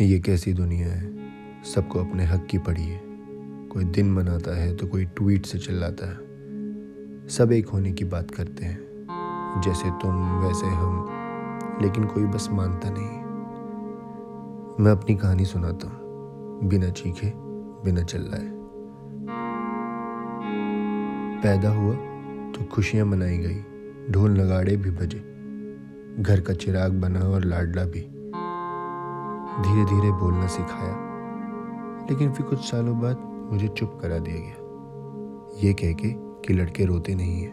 ये कैसी दुनिया है? सबको अपने हक की पड़ी है। कोई दिन मनाता है तो कोई ट्वीट से चिल्लाता है। सब एक होने की बात करते हैं। जैसे तुम, वैसे हम। लेकिन कोई बस मानता नहीं। मैं अपनी कहानी सुनाता हूँ। बिना चीखे, बिना चिल्लाए। पैदा हुआ तो खुशियाँ मनाई गई। ढोल नगाड़े भी बजे। घर का चिराग बना और लाडला भी। धीरे धीरे बोलना सिखाया। लेकिन फिर कुछ सालों बाद मुझे चुप करा दिया गया। ये कह के कि लड़के रोते नहीं हैं।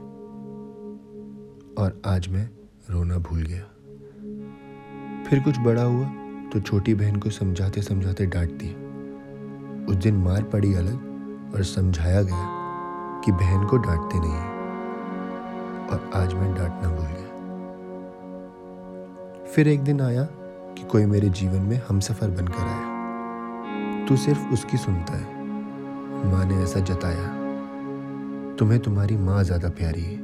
और आज मैं रोना भूल गया। फिर कुछ बड़ा हुआ तो छोटी बहन को समझाते समझाते डांट दिया उस दिन मार पड़ी अलग और समझाया गया कि बहन को डांटते नहीं और आज मैं डांटना भूल गया। फिर एक दिन आया कोई मेरे जीवन में हम सफ़र बनकर आया। तू सिर्फ़ उसकी सुनता है। माँ ने ऐसा जताया। तुम्हें तुम्हारी माँ ज़्यादा प्यारी है।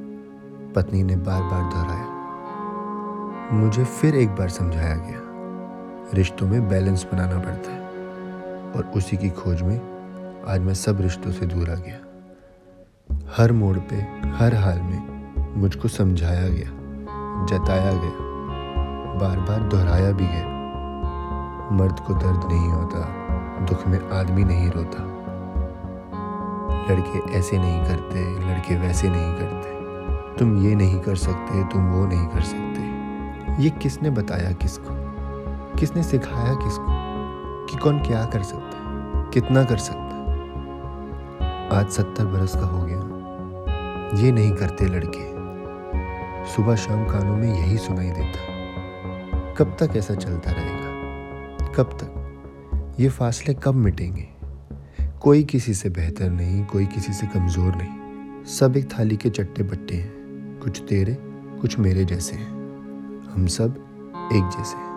पत्नी ने बार बार दोहराया। मुझे फिर एक बार समझाया गया। रिश्तों में बैलेंस बनाना पड़ता है। और उसी की खोज में आज मैं सब रिश्तों से दूर आ गया। हर मोड़ पे, हर हाल में मुझको समझाया गया, जताया गया। बार बार दोहराया भी गया। मर्द को दर्द नहीं होता, दुख में आदमी नहीं रोता। लड़के ऐसे नहीं करते, लड़के वैसे नहीं करते। तुम ये नहीं कर सकते, तुम वो नहीं कर सकते। ये किसने बताया किसको? किसने सिखाया किसको कि कौन क्या कर सकता कितना कर सकता आज सत्तर बरस का हो गया। ये नहीं करते लड़के। सुबह शाम कानों में यही सुनाई देता। कब तक ऐसा चलता रहेगा? कब तक? ये फासले कब मिटेंगे? कोई किसी से बेहतर नहीं, कोई किसी से कमज़ोर नहीं। सब एक थाली के चट्टे बट्टे हैं। कुछ तेरे, कुछ मेरे जैसे हैं। हम सब एक जैसे हैं।